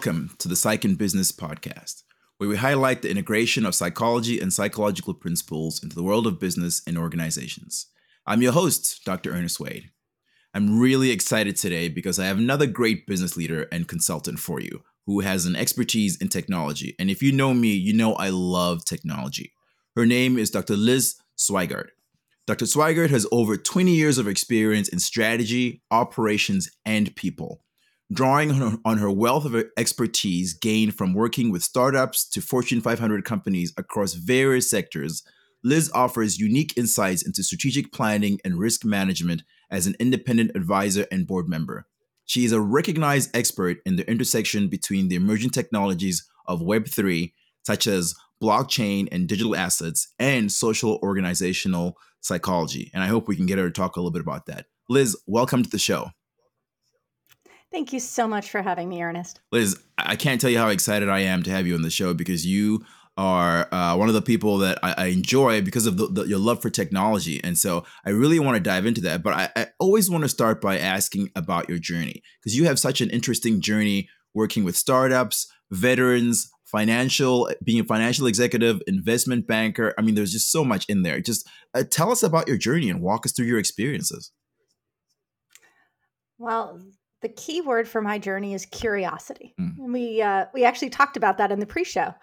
Welcome to the Psych in Business Podcast, where we highlight the integration of psychology and psychological principles into the world of business and organizations. I'm your host, Dr. Ernest Wayde. I'm really excited today because I have another great business leader and consultant for you who has an expertise in technology. And if you know me, you know I love technology. Her name is Dr. Liz Sweigart. Dr. Sweigart has over 20 years of experience in strategy, operations, and people. Drawing on her, on her wealth of expertise gained from working with startups to Fortune 500 companies across various sectors, Liz offers unique insights into strategic planning and risk management as an independent advisor and board member. She is a recognized expert in the intersection between the emerging technologies of Web3, such as blockchain and digital assets, and social organizational psychology. And I hope we can get her to talk a little bit about that. Liz, welcome to the show. Thank you so much for having me, Ernest. Liz, I can't tell you how excited I am to have you on the show because you are uh, one of the people that I, I enjoy because of the, the, your love for technology. And so I really want to dive into that. But I, I always want to start by asking about your journey because you have such an interesting journey working with startups, veterans, financial, being a financial executive, investment banker. I mean, there's just so much in there. Just uh, tell us about your journey and walk us through your experiences. Well, the key word for my journey is curiosity. Mm. We uh, we actually talked about that in the pre-show.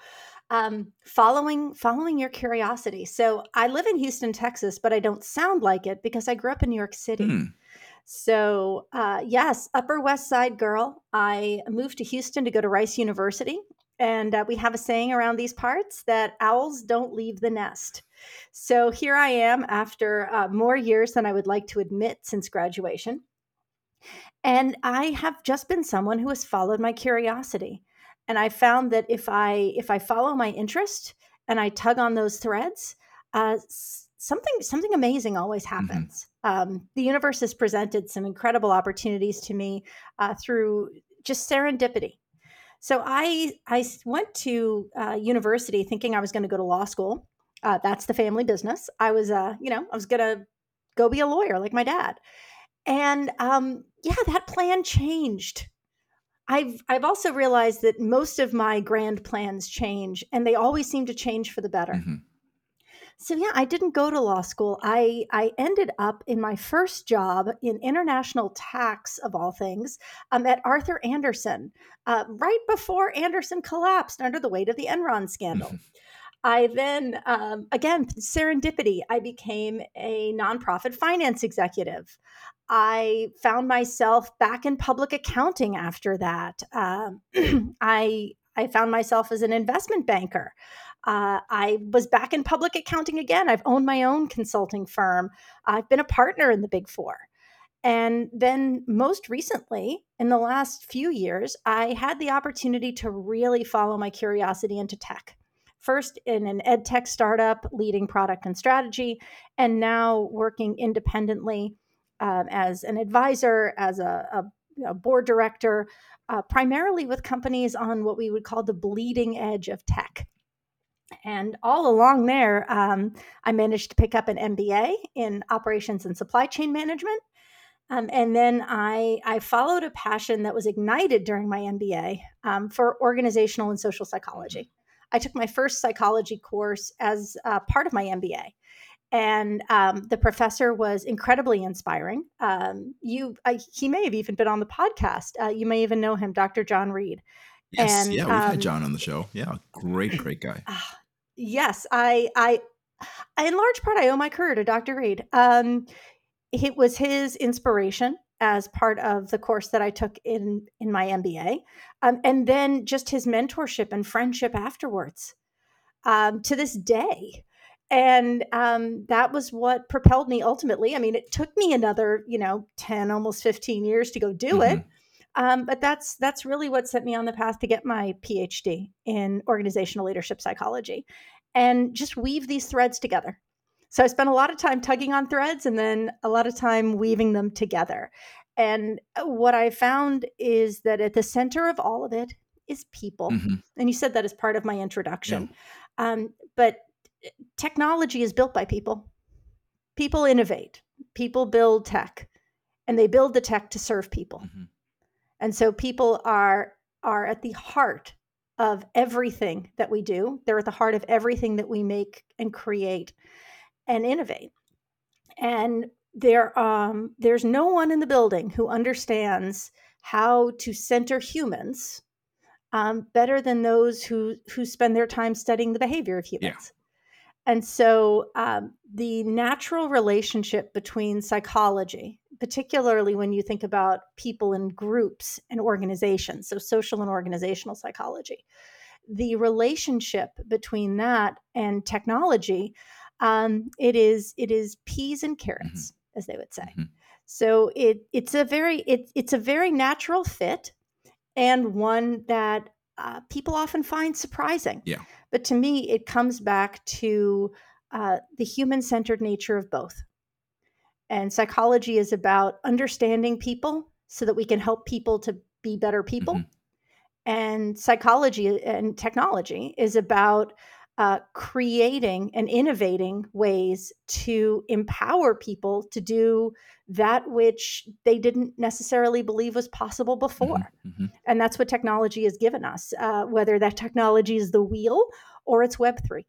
Um, following following your curiosity. So I live in Houston, Texas, but I don't sound like it because I grew up in New York City. Mm. So uh, yes, Upper West Side girl. I moved to Houston to go to Rice University, and uh, we have a saying around these parts that owls don't leave the nest. So here I am after uh, more years than I would like to admit since graduation. And I have just been someone who has followed my curiosity. And I found that if I if I follow my interest and I tug on those threads, uh, something something amazing always mm-hmm. happens. Mm-hmm. Um, the universe has presented some incredible opportunities to me uh, through just serendipity. So I I went to uh, university thinking I was going to go to law school. Uh, that's the family business. I was uh, you know I was going to go be a lawyer like my dad. And um, yeah, that plan changed. I've I've also realized that most of my grand plans change, and they always seem to change for the better. Mm-hmm. So yeah, I didn't go to law school. I I ended up in my first job in international tax of all things um, at Arthur Andersen, uh, right before Andersen collapsed under the weight of the Enron scandal. Mm-hmm. I then, um, again, serendipity, I became a nonprofit finance executive. I found myself back in public accounting after that. Uh, I I found myself as an investment banker. Uh, I was back in public accounting again. I've owned my own consulting firm. I've been a partner in the Big Four. And then, most recently, in the last few years, I had the opportunity to really follow my curiosity into tech. First, in an ed tech startup, leading product and strategy, and now working independently um, as an advisor, as a, a, a board director, uh, primarily with companies on what we would call the bleeding edge of tech. And all along there, um, I managed to pick up an MBA in operations and supply chain management. Um, and then I, I followed a passion that was ignited during my MBA um, for organizational and social psychology. I took my first psychology course as uh, part of my MBA and um, the professor was incredibly inspiring. Um, you, I, he may have even been on the podcast. Uh, you may even know him, Dr. John Reed. Yes, and, yeah, we've um, had John on the show. Yeah, great, great guy. Uh, yes, I, I, in large part, I owe my career to Dr. Reed. Um, it was his inspiration as part of the course that I took in in my MBA, um, and then just his mentorship and friendship afterwards. Um, to this day, and um, that was what propelled me ultimately i mean it took me another you know 10 almost 15 years to go do mm-hmm. it um, but that's that's really what set me on the path to get my phd in organizational leadership psychology and just weave these threads together so i spent a lot of time tugging on threads and then a lot of time weaving them together and uh, what i found is that at the center of all of it is people mm-hmm. and you said that as part of my introduction yeah. um, but technology is built by people. People innovate, people build tech, and they build the tech to serve people. Mm-hmm. And so people are are at the heart of everything that we do. They're at the heart of everything that we make and create and innovate. And there, um, there's no one in the building who understands how to center humans um, better than those who who spend their time studying the behavior of humans. Yeah. And so, um, the natural relationship between psychology, particularly when you think about people in groups and organizations, so social and organizational psychology, the relationship between that and technology, um, it is it is peas and carrots, mm-hmm. as they would say. Mm-hmm. So it it's a very it, it's a very natural fit, and one that uh, people often find surprising. Yeah. But to me, it comes back to uh, the human centered nature of both. And psychology is about understanding people so that we can help people to be better people. Mm-hmm. And psychology and technology is about uh, creating and innovating ways to empower people to do that which they didn't necessarily believe was possible before. Mm-hmm, mm-hmm. And that's what technology has given us, uh, whether that technology is the wheel or it's Web3.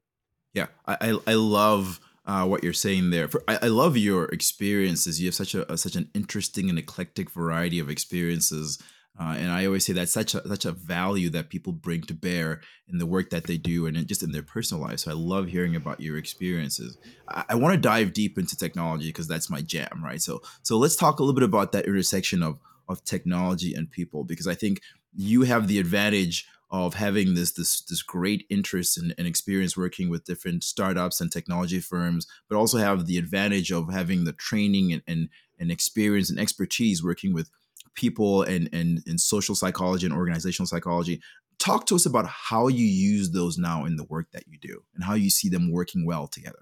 Yeah, I, I love. Uh, what you're saying there. For, I, I, love your experiences. You have such a, a, such an interesting and eclectic variety of experiences uh, and I always say that's such a such a value that people bring to bear in the work that they do and just in their personal life. So I love hearing about your experiences. I, I want to dive deep into technology because that's my jam, right? So so let's talk a little bit about that intersection of of technology and people because I think you have the advantage of having this this this great interest and, and, experience working with different startups and technology firms, but also have the advantage of having the training and, and, and experience and expertise working with people and and in social psychology and organizational psychology talk to us about how you use those now in the work that you do and how you see them working well together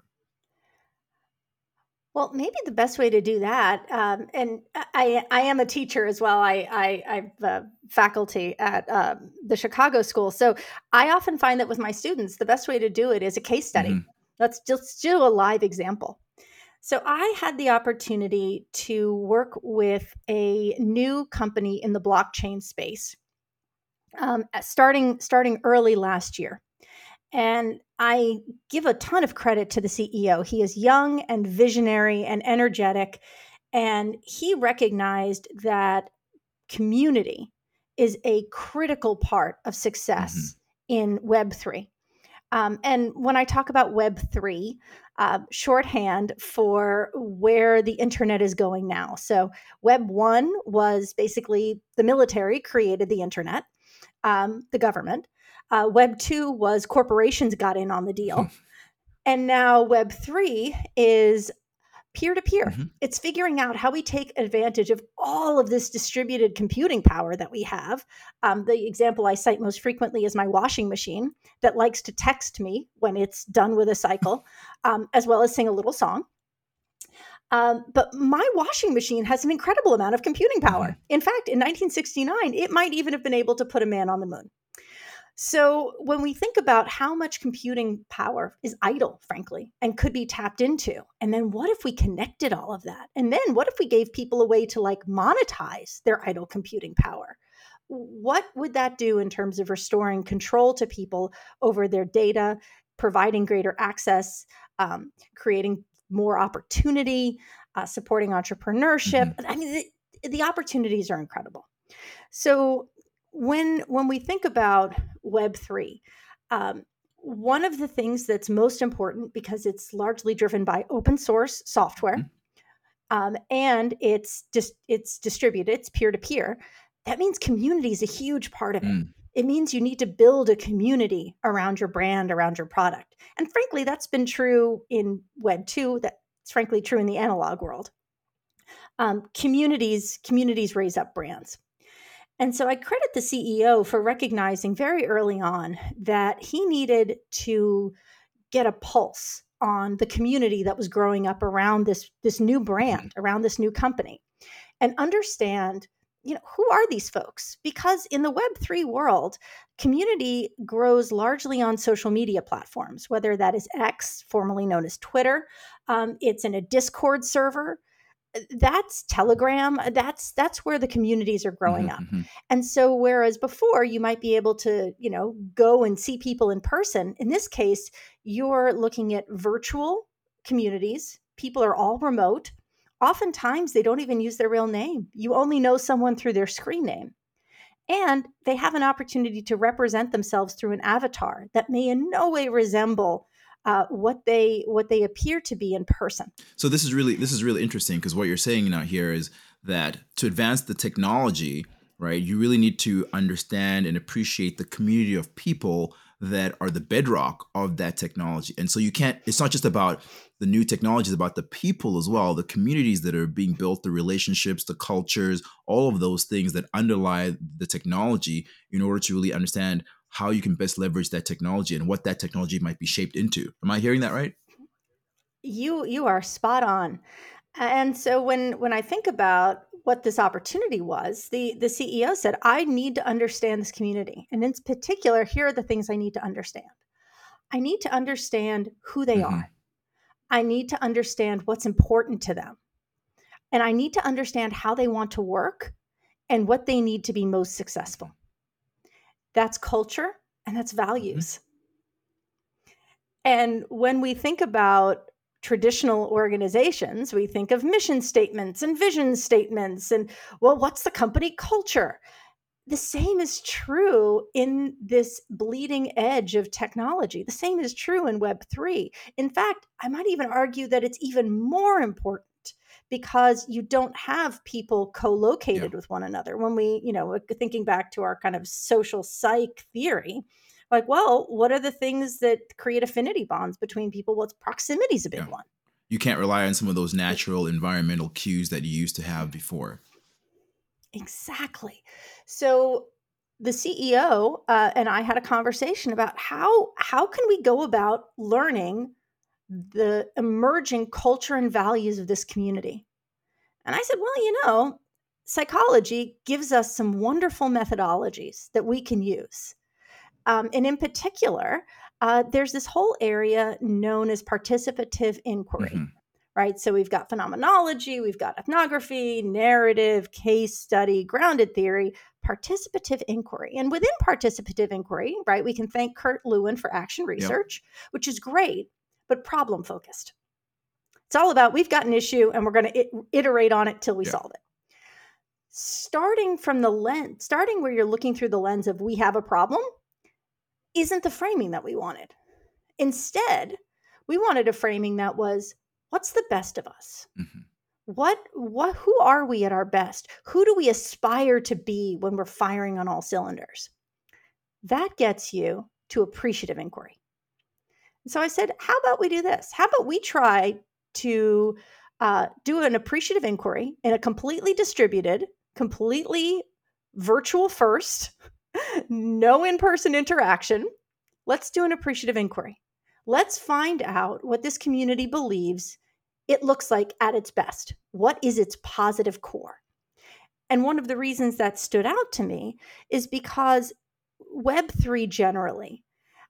well, maybe the best way to do that, um, and I, I am a teacher as well. I, I, I'm a faculty at uh, the Chicago School, so I often find that with my students, the best way to do it is a case study. Mm-hmm. Let's just do a live example. So I had the opportunity to work with a new company in the blockchain space, um, starting starting early last year. And I give a ton of credit to the CEO. He is young and visionary and energetic. And he recognized that community is a critical part of success mm-hmm. in Web3. Um, and when I talk about Web3, uh, shorthand for where the internet is going now. So, Web 1 was basically the military created the internet, um, the government. Uh, Web 2 was corporations got in on the deal. and now Web 3 is peer to peer. It's figuring out how we take advantage of all of this distributed computing power that we have. Um, the example I cite most frequently is my washing machine that likes to text me when it's done with a cycle, um, as well as sing a little song. Um, but my washing machine has an incredible amount of computing power. Mm-hmm. In fact, in 1969, it might even have been able to put a man on the moon. So, when we think about how much computing power is idle, frankly, and could be tapped into, and then what if we connected all of that? And then what if we gave people a way to like monetize their idle computing power? What would that do in terms of restoring control to people over their data, providing greater access, um, creating more opportunity, uh, supporting entrepreneurship? Mm-hmm. I mean, the, the opportunities are incredible. So, when when we think about Web three, um, one of the things that's most important because it's largely driven by open source software, mm-hmm. um, and it's just it's distributed, it's peer to peer. That means community is a huge part of it. Mm. It means you need to build a community around your brand, around your product. And frankly, that's been true in Web 2. That's frankly true in the analog world. Um, communities communities raise up brands. And so I credit the CEO for recognizing very early on that he needed to get a pulse on the community that was growing up around this this new brand, around this new company and understand you know who are these folks? Because in the web3 world community grows largely on social media platforms whether that is x formerly known as twitter um, it's in a discord server that's telegram that's that's where the communities are growing mm-hmm, up. mm-hmm. and so whereas before you might be able to you know go and see people in person in this case you're looking at virtual communities. People are all remote. Oftentimes they don't even use their real name. You only know someone through their screen name. And they have an opportunity to represent themselves through an avatar that may in no way resemble uh, what they what they appear to be in person. So this is really this is really interesting because what you're saying now here is that to advance the technology, right, you really need to understand and appreciate the community of people that are the bedrock of that technology. And so you can't. It's not just about the new technology; it's about the people as well, the communities that are being built, the relationships, the cultures, all of those things that underlie the technology in order to really understand how you can best leverage that technology and what that technology might be shaped into. Am I hearing that right? You you are spot on. And so when when I think about what this opportunity was, the the CEO said, "I need to understand this community, and in particular, here are the things I need to understand. I need to understand who they mm-hmm. are. I need to understand what's important to them, and I need to understand how they want to work and what they need to be most successful." That's culture and that's mm-hmm. values. Mm-hmm. And when we think about traditional organizations, we think of mission statements and vision statements and, well, what's the company culture? The same is true in this bleeding edge of technology. The same is true in Web3. In fact, I might even argue that it's even more important because you don't have people co-located yeah. with one another. When we you know thinking back to our kind of social psych theory like well what are the things that create affinity bonds between people? Well proximity is a big yeah. one. You can't rely on some of those natural environmental cues that you used to have before. Exactly. So the CEO uh, and I had a conversation about how how can we go about learning the emerging culture and values of this community. And I said, well, you know, psychology gives us some wonderful methodologies that we can use. Um, and in particular, uh, there's this whole area known as participative inquiry. Mm-hmm. Right. So we've got phenomenology, we've got ethnography, narrative, case study, grounded theory, participative inquiry. And within participative inquiry, right, we can thank Kurt Lewin for action research, yep. which is great but problem focused. It's all about we've got an issue and we're going to iterate on it till we yeah. solve it. Starting from the lens, starting where you're looking through the lens of we have a problem, isn't the framing that we wanted. Instead, we wanted a framing that was what's the best of us? Mm-hmm. What what who are we at our best? Who do we aspire to be when we're firing on all cylinders? That gets you to appreciative inquiry. So I said, how about we do this? How about we try to uh, do an appreciative inquiry in a completely distributed, completely virtual first, no in person interaction. Let's do an appreciative inquiry. Let's find out what this community believes it looks like at its best. What is its positive core? And one of the reasons that stood out to me is because Web3 generally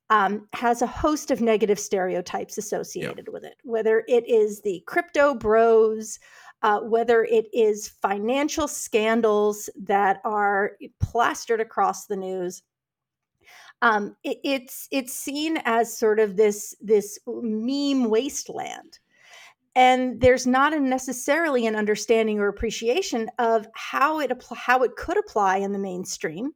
um, has a host of negative stereotypes associated yep. with it, whether it is the crypto bros, uh, whether it is financial scandals that are plastered across the news. Um, it, it's it's seen as sort of this this meme wasteland, and there's not a necessarily an understanding or appreciation of how it how it could apply in the mainstream,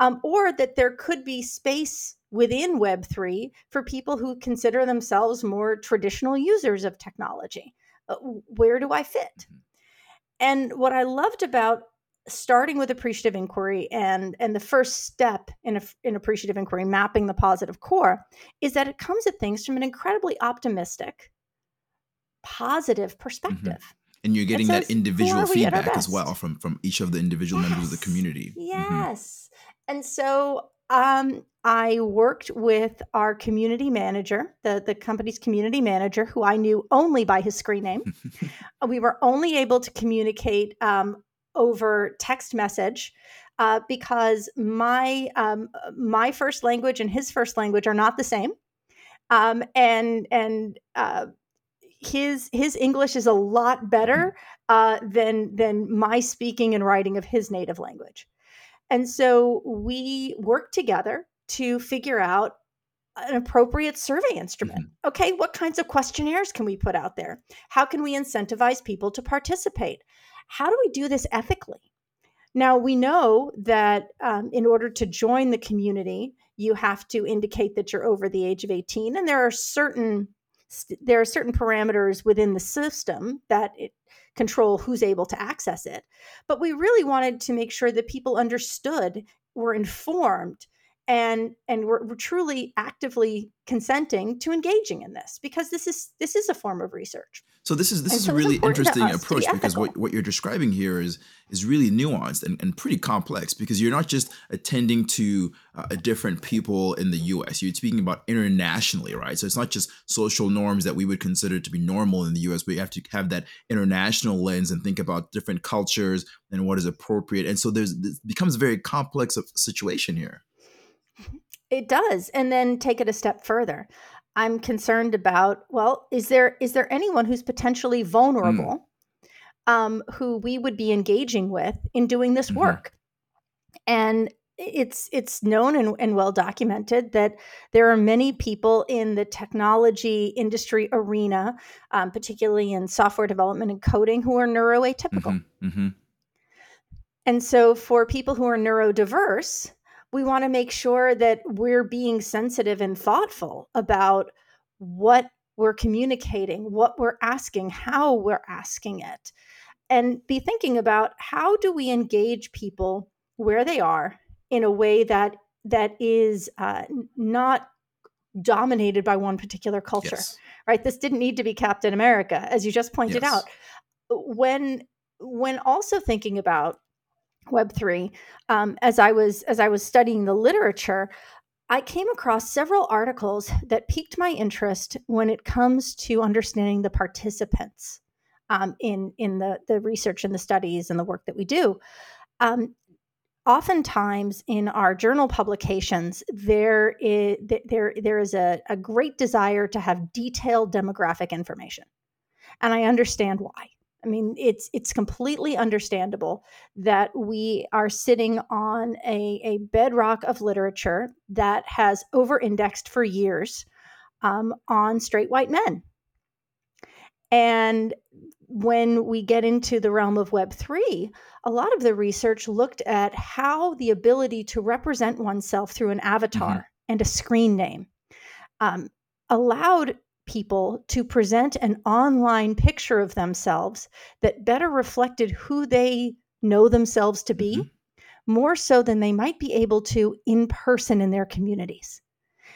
um, or that there could be space within Web3 for people who consider themselves more traditional users of technology. Uh, where do I fit? Mm-hmm. And what I loved about starting with appreciative inquiry and and the first step in a, in appreciative inquiry mapping the positive core is that it comes at things from an incredibly optimistic positive mm-hmm. perspective mm-hmm. and you're getting that individual feedback as well from from each of the individual yes. members of the community mm-hmm. yes mm-hmm. and so um, I worked with our community manager, the, the company's community manager, who I knew only by his screen name. we were only able to communicate um, over text message uh, because my um, my first language and his first language are not the same, um, and and uh, his his English is a lot better mm-hmm. uh, than than my speaking and writing of his native language. And so we worked together to figure out an appropriate survey instrument. Mm-hmm. Okay, what kinds of questionnaires can we put out there? How can we incentivize people to participate? How do we do this ethically? Now, we know that um, in order to join the community, you have to indicate that you're over the age of 18 and there are certain there are certain parameters within the system that it control who's able to access it. But we really wanted to make sure that people understood were informed and and we're, we're, truly actively consenting to engaging in this because this is this is a form of research. So this is this and is so a really interesting approach be because what, what you're describing here is is really nuanced and, and pretty complex because you're not just attending to uh, different people in the us you're speaking about internationally right? So it's not just social norms that we would consider to be normal in the us but you have to have that international lens and think about different cultures and what is appropriate. And so there's it becomes a very complex situation here it does. And then take it a step further. I'm concerned about, well, is there is there anyone who's potentially mm. vulnerable mm. um, who we would be engaging with in doing this mm-hmm. work? And it's it's known and, and, well documented that there are many people in the technology industry arena, um, particularly in software development and coding, who are neuroatypical. Mm-hmm, mm-hmm. And so, for people who are neurodiverse, we want to make sure that we're being sensitive and thoughtful about what we're communicating, what we're asking, how we're asking it, and be thinking about how do we engage people where they are in a way that that is uh, not dominated by one particular culture yes. right this didn't need to be captain america as you just pointed yes. out when when also thinking about Web3, um, as I was as I was studying the literature, I came across several articles that piqued my interest when it comes to understanding the participants um, in in the the research and the studies and the work that we do. Um, oftentimes in our journal publications there is there there is a, a great desire to have detailed demographic information and i understand why I mean, it's it's completely understandable that we are sitting on a, a bedrock of literature that has over-indexed for years um, on straight white men. And when we get into the realm of Web3, a lot of the research looked at how the ability to represent oneself through an avatar mm-hmm. and a screen name um, allowed people to present an online picture of themselves that better reflected who they know themselves to be, mm-hmm. more so than they might be able to in person in their communities.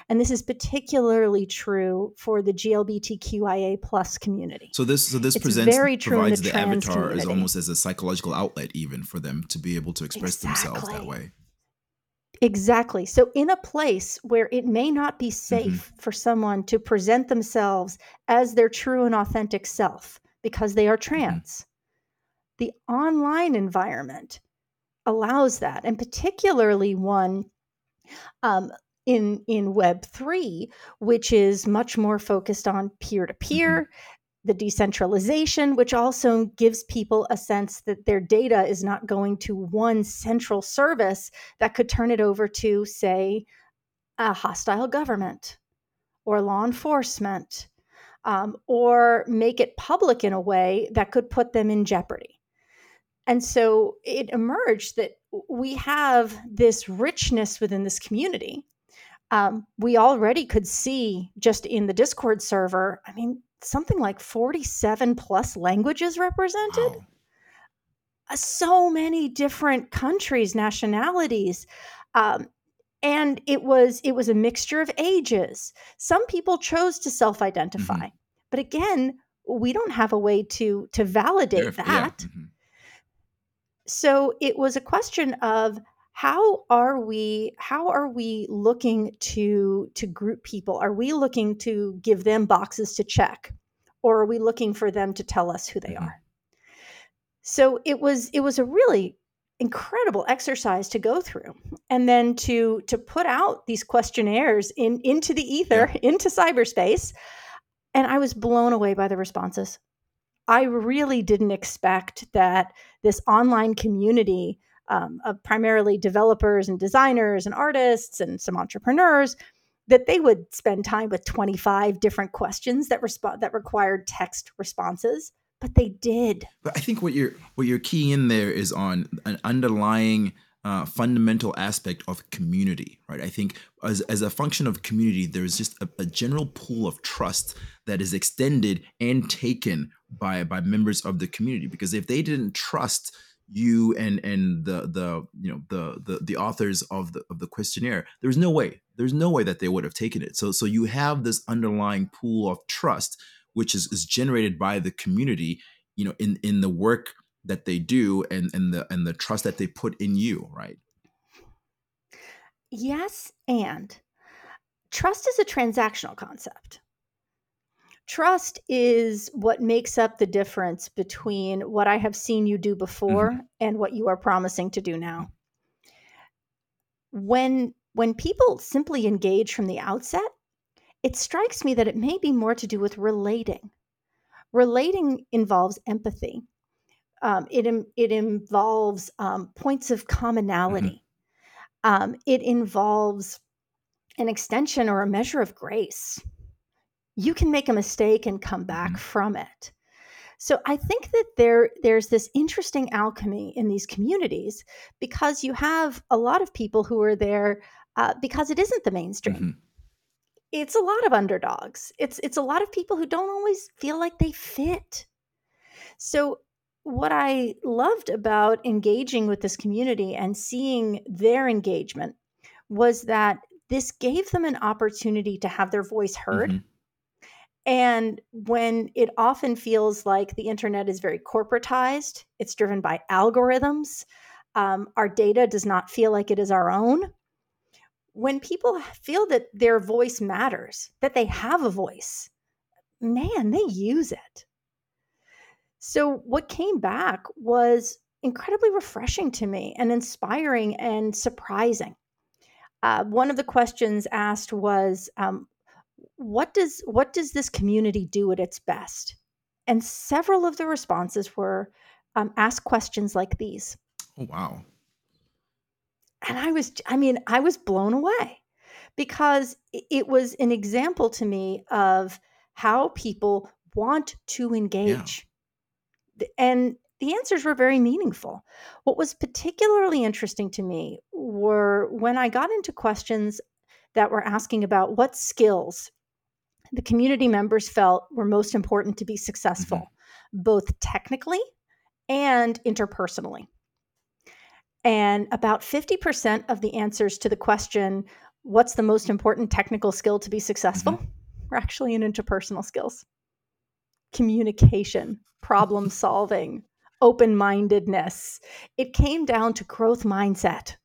And this is particularly true for the GLBTQIA plus community. So this so this it's presents provides the, the avatar community. as almost as a psychological outlet even for them to be able to express exactly. themselves that way. Exactly. So, in a place where it may not be mm-hmm. safe mm-hmm. for someone to present themselves as their true and authentic self because they are mm-hmm. trans, mm-hmm. the online environment allows that, and particularly one um, in in Web three, which is much more focused on peer to peer the decentralization, which also gives people a sense that their data is not going to one central service that could turn it over to, say, a hostile government or law enforcement, um, or make it public in a way that could put them in jeopardy. And so it emerged that we have this richness within this community. Um, we already could see just in the Discord server, I mean, something like 47 plus languages represented. Wow. Uh, so many different countries, nationalities. Um, and it was it was a mixture of ages. Some people chose to self-identify. Mm-hmm. But again, we don't have a way to to validate yeah, that. Yeah. Mm-hmm. So it was a question of how are we how are we looking to to group people are we looking to give them boxes to check or are we looking for them to tell us who they mm-hmm. are so it was it was a really incredible exercise to go through and then to to put out these questionnaires in into the ether yeah. into cyberspace and I was blown away by the responses. I really didn't expect that this online community um, of primarily developers and designers and artists and some entrepreneurs that they would spend time with 25 different questions that respond that required text responses but they did but i think what you're what you're keying in there is on an underlying uh, fundamental aspect of community, right? I think as, as a function of community, there's just a, a, general pool of trust that is extended and taken by by members of the community. Because if they didn't trust you and and the the you know the the the authors of the of the questionnaire, there's no way there's no way that they would have taken it. So so you have this underlying pool of trust, which is is generated by the community, you know, in in the work that they do and and the and the trust that they put in you right yes and trust is a transactional concept trust is what makes up the difference between what i have seen you do before mm-hmm. and what you are promising to do now when when people simply engage from the outset it strikes me that it may be more to do with relating relating involves empathy um, it it involves um, points of mm-hmm. commonality. Mm-hmm. Um, it involves an extension or a measure of grace. You can make a mistake and come back mm-hmm. from it. So I think that there there's this interesting alchemy in these communities because you have a lot of people who are there uh, because it isn't the mainstream. Mm-hmm. It's a lot of underdogs. It's it's a lot of people who don't always feel like they fit. So what I loved about engaging with this community and seeing their engagement was that this gave them an opportunity to have their voice heard. Mm-hmm. And when it often feels like the internet is very corporatized, it's driven by algorithms, um, our data does not feel like it is our own. When people feel that their voice matters, that they have a voice, man, they use it. So, what came back was incredibly refreshing to me and inspiring and surprising. Uh, one of the questions asked was, um, "What does what does this community do at its best?" And several of the responses were, um, "Ask questions like these." Oh wow! And I was, I mean, I was blown away because it was an example to me of how people want to engage. Yeah and the answers were very meaningful. What was particularly interesting to me were when I got into questions that were asking about what skills the community members felt were most important to be successful, mm-hmm. both technically and interpersonally. And about 50% of the answers to the question, what's the most important technical skill to be successful, mm-hmm. were actually in interpersonal skills communication, problem solving, open mindedness. It came down to growth mindset,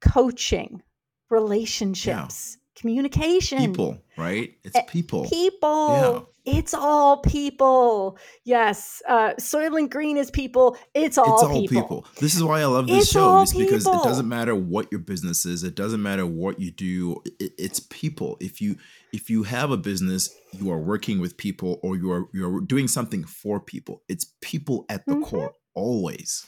coaching, relationships. Communication. People, right? It's eh, people. People. Yeah. It's all people. Yes. Uh, Soylent Green is people. It's all, it's all people. people. This is why I love this it's show, is because it doesn't matter what your business is. It doesn't matter what you do. It, it's people. If you if you have a business, you are working with people or you are you're doing something for people. It's people at the mm-hmm. core always.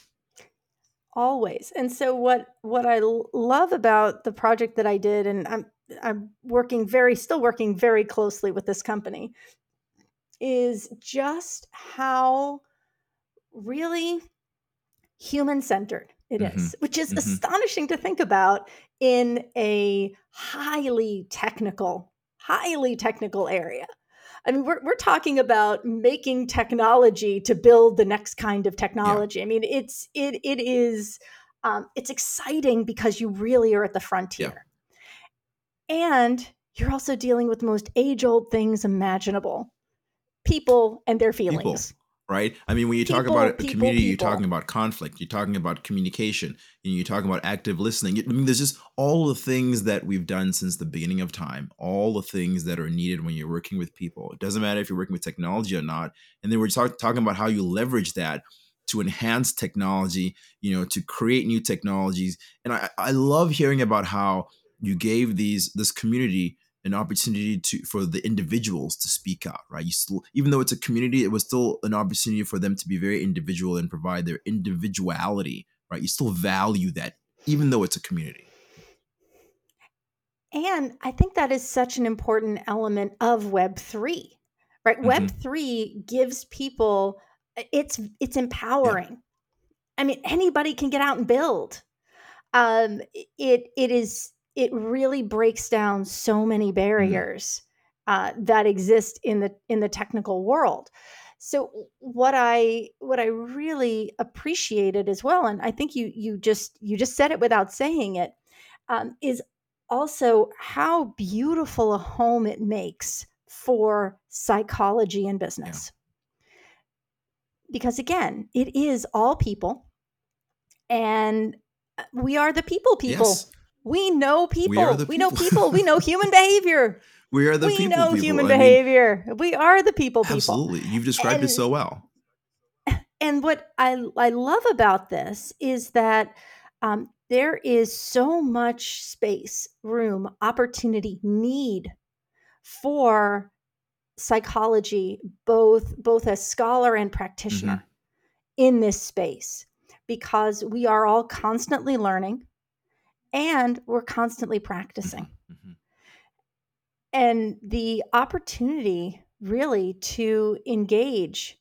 Always. And so what what I love about the project that I did and I'm I'm working very still working very closely with this company is just how really human centered it mm-hmm. is, which is mm-hmm. astonishing to think about in a highly technical highly technical area. I mean, we're, we're talking about making technology to build the next kind of technology. Yeah. I mean, it's it it is um, it's exciting because you really are at the frontier, yeah. And you're also dealing with the most age old things imaginable, people and their feelings. People right? I mean, when you people, talk about a community, people. you're talking about conflict, you're talking about communication, and you're talking about active listening. I mean, there's just all the things that we've done since the beginning of time, all the things that are needed when you're working with people. It doesn't matter if you're working with technology or not. And then we're talk- talking about how you leverage that to enhance technology, you know, to create new technologies. And I, I love hearing about how you gave these this community an opportunity to for the individuals to speak out right? You still even though it's a community it was still an opportunity for them to be very individual and provide their individuality right? You still value that even though it's a community. And i think that is such an important element of web 3 right? Mm-hmm. web 3 gives people it's it's empowering. Yeah. i mean anybody can get out and build. Um it it is it really breaks down so many mm-hmm. barriers uh, that exist in the in the technical world so what i what i really appreciated as well and i think you you just you just said it without saying it um, is also how beautiful a home it makes for psychology and business yeah. because again it is all people and uh, we are the people people yes. We know people. We, people. we know people. we know human behavior. We are the we people. We know people. human I behavior. Mean, we are the people. People. Absolutely, you've described and, it so well. And what I I love about this is that um, there is so much space, room, opportunity, need for psychology, both both as scholar and practitioner, mm-hmm. in this space, because we are all constantly learning and we're constantly practicing. Mm-hmm. And the opportunity really to engage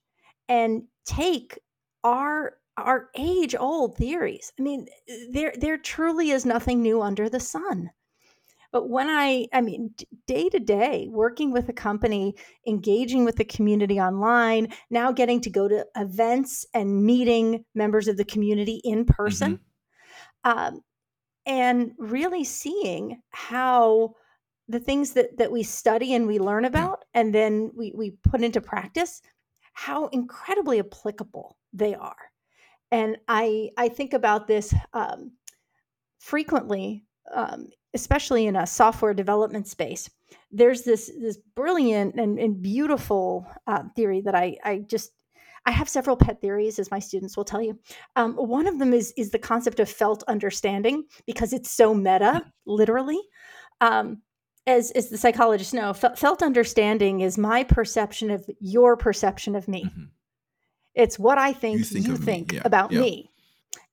and take our our age old theories. I mean, there there truly is nothing new under the sun. But when I, I mean, day to day, working with a company, engaging with the community online, now getting to go to events and meeting members of the community in person, mm-hmm. um, and really seeing how the things that that we study and we learn about and then we we put into practice how incredibly applicable they are. And i i think about this um, frequently um, especially in a software development space. There's this this brilliant and, and beautiful uh, theory that i i just I have several pet theories, as my students will tell you. Um, one of them is is the concept of felt understanding because it's so meta, literally. Um, as as the psychologists know, felt understanding is my perception of your perception of me. Mm-hmm. It's what I think you think, you think yeah. about yeah. me,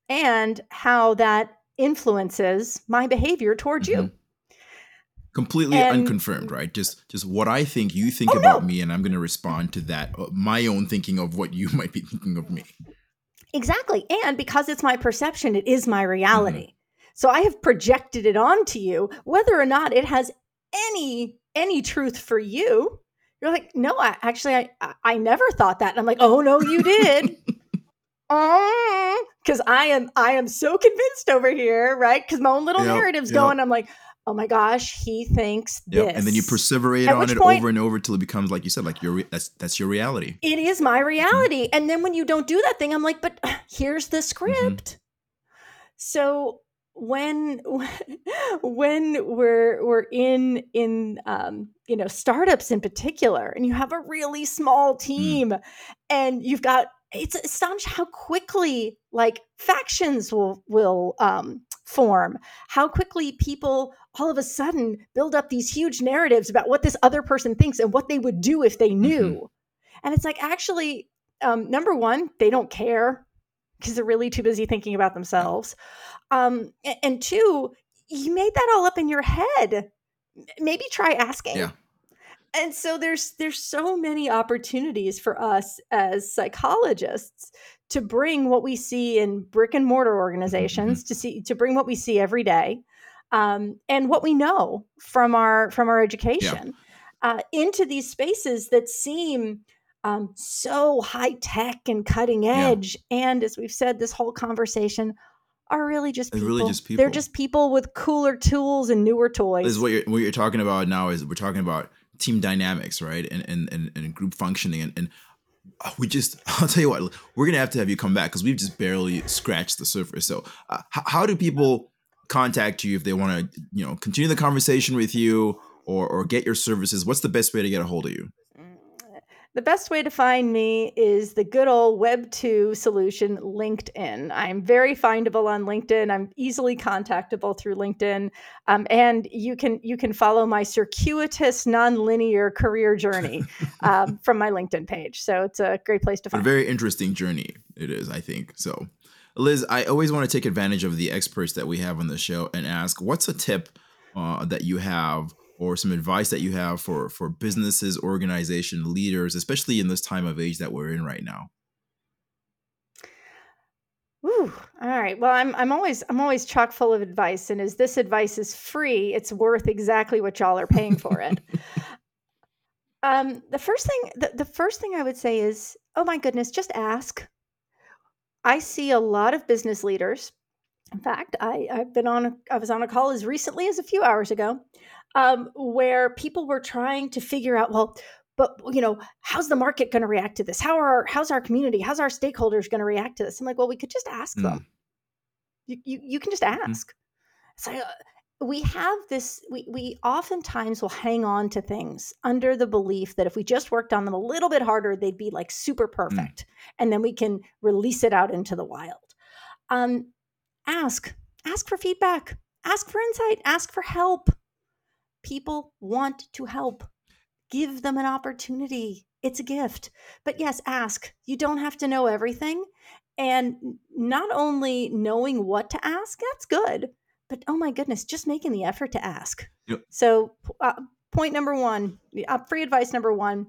and how that influences my behavior towards mm-hmm. you completely and, unconfirmed right just just what i think you think oh, about no. me and i'm going to respond to that uh, my own thinking of what you might be thinking of me exactly and because it's my perception it is my reality mm-hmm. so i have projected it onto you whether or not it has any any truth for you you're like no I, actually i i never thought that and i'm like oh no you did because I am I am so convinced over here, right? Because my own little yep, narrative's yep. going. I'm like, oh my gosh, he thinks yep. this. And then you perseverate At on it point, over and over till it becomes like you said, like your that's that's your reality. It is my mm-hmm. reality. Mm-hmm. And then when you don't do that thing, I'm like, but here's the mm-hmm. script. Mm-hmm. So when when we're we're in in um, you know startups in particular, and you have a really small mm. team, mm. and you've got it's astonishing how quickly like factions will will um, form? How quickly people all of a sudden build up these huge narratives about what this other person thinks and what they would do if they knew? Mm-hmm. and it's like actually um, number one they don't care because they're really too busy thinking about themselves. Um, and, and two you made that all up in your head. Maybe try asking. Yeah. And so there's there's so many opportunities for us as psychologists to bring what we see in brick and mortar mm-hmm, organizations to see to bring what we see every day um, and what we know from our from our education yeah. uh, into these spaces that seem um, so high tech and cutting edge yeah. and as we've said this whole conversation are really just people. Really just people. They're just people with cooler tools and newer toys. This is what you're, what you're talking about now. Is we're talking about team dynamics, right? And and and, and group functioning and, and we just i'll tell you what we're gonna have to have you come back because we've just barely scratched the surface. So uh, h- how do people contact you if they want to you know continue the conversation with you or or get your services? What's the best way to get a hold of you The best way to find me is the good old Web 2 solution, LinkedIn. I'm very findable on LinkedIn. I'm easily contactable through LinkedIn, um, and you can you can follow my circuitous, nonlinear career journey um, from my LinkedIn page. So it's a great place to find. A very interesting journey it is, I think. So, Liz, I always want to take advantage of the experts that we have on the show and ask, what's a tip uh, that you have or some advice that you have for for businesses, organization leaders, especially in this time of age that we're in right now? Ooh, all right. Well, I'm I'm always I'm always chock full of advice, and as this advice is free, it's worth exactly what y'all are paying for it. um, the first thing the, the first thing I would say is, oh my goodness, just ask. I see a lot of business leaders. In fact, I, I've been on a, I was on a call as recently as a few hours ago um, where people were trying to figure out, well, but you know, how's the market going to react to this? How are how's our community? How's our stakeholders going to react to this? I'm like, well, we could just ask mm. them. You, you, you can just mm. ask. Mm. So uh, we have this. We we oftentimes will hang on to things under the belief that if we just worked on them a little bit harder, they'd be like super mm. perfect, mm. and then we can release it out into the wild. Um, ask, ask for feedback, ask for insight, ask for help People want to help. Give them an opportunity. It's a gift. But yes, ask. You don't have to know everything. And not only knowing what to ask, that's good. But oh my goodness, just making the effort to ask. Yep. So, uh, point number one, uh, free advice number one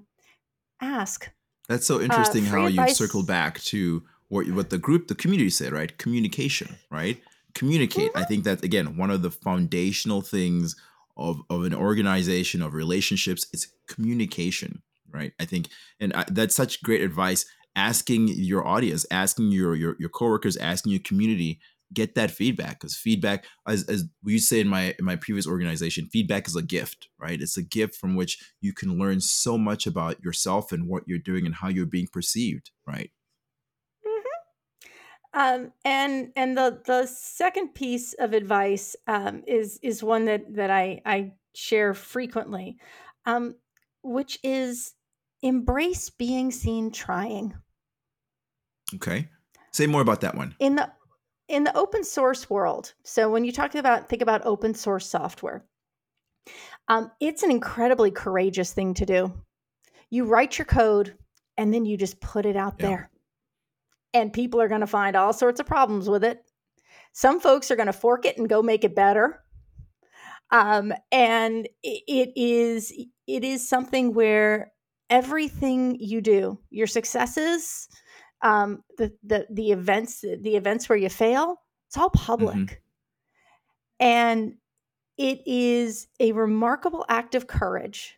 ask. That's so uh, interesting uh, how advice, you circle back to what, what the group, the community said, right? Communication, right? Communicate. Mm-hmm. I think that, again, one of the foundational things of, of an organization of relationships it's communication right? I think and I, that's such great advice. Asking your audience asking your your, your coworkers asking your community get that feedback because feedback as, as we say in my in my previous organization feedback is a gift right? It's a gift from which you can learn so much about yourself and what you're doing and how you're being perceived right um, and and the the second piece of advice um, is is one that that I I share frequently, um, which is embrace being seen trying. Okay, say more about that one. In the in the open source world, so when you talk about think about open source software, um, it's an incredibly courageous thing to do. You write your code and then you just put it out yeah. there and people are going to find all sorts of problems with it. Some folks are going to fork it and go make it better. Um, and it is it is something where everything you do, your successes, um, the the the events the events where you fail, it's all public. Mm-hmm. And it is a remarkable act of courage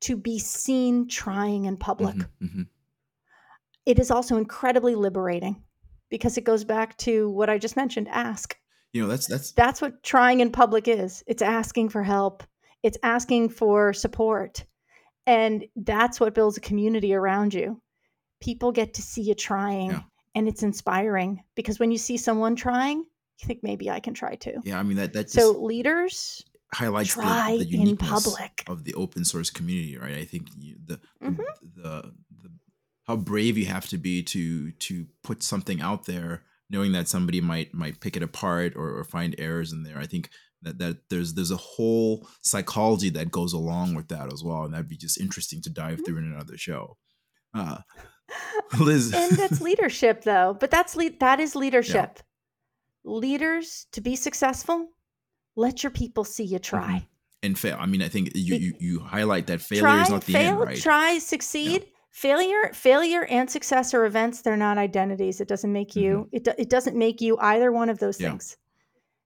to be seen trying in public. Mm-hmm, mm-hmm it is also incredibly liberating because it goes back to what I just mentioned ask. You know, that's that's that's what trying in public is. It's asking for help. It's asking for support. And that's what builds a community around you. People get to see you trying yeah. and it's inspiring because when you see someone trying, you think maybe I can try too. Yeah, I mean that that So leaders highlights the, the uniqueness of the open source community, right? I think the mm-hmm. the, the how brave you have to be to to put something out there knowing that somebody might might pick it apart or, or find errors in there. I think that that there's there's a whole psychology that goes along with that as well and that'd be just interesting to dive through in another show. Uh, liz and that's leadership though but that's le- that is leadership. Yeah. leaders to be successful let your people see you try. Mm-hmm. and fail. I mean i think you you, you highlight that failure try, is not the fail, end right? try succeed yeah failure failure and success are events they're not identities it doesn't make you mm-hmm. it, it doesn't make you either one of those yeah. things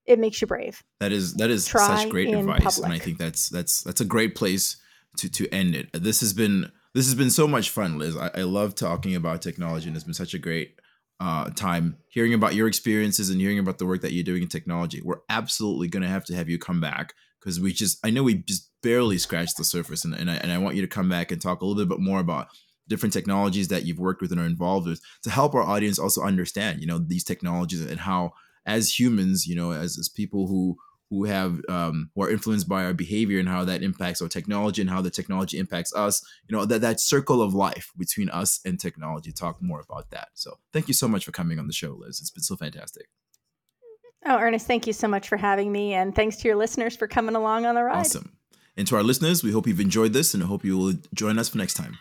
it makes you brave that is that is Try such great advice public. and i think that's that's that's a great place to to end it this has been this has been so much fun liz i, I love talking about technology and it's been such a great uh, time hearing about your experiences and hearing about the work that you're doing in technology we're absolutely going to have to have you come back because we just i know we just barely scratched the surface and, and, I, and i want you to come back and talk a little bit more about different technologies that you've worked with and are involved with to help our audience also understand you know these technologies and how as humans you know as, as people who who have um, who are influenced by our behavior and how that impacts our technology and how the technology impacts us. You know that that circle of life between us and technology. Talk more about that. So thank you so much for coming on the show, Liz. It's been so fantastic. Oh, Ernest, thank you so much for having me, and thanks to your listeners for coming along on the ride. Awesome. And to our listeners, we hope you've enjoyed this, and I hope you will join us for next time.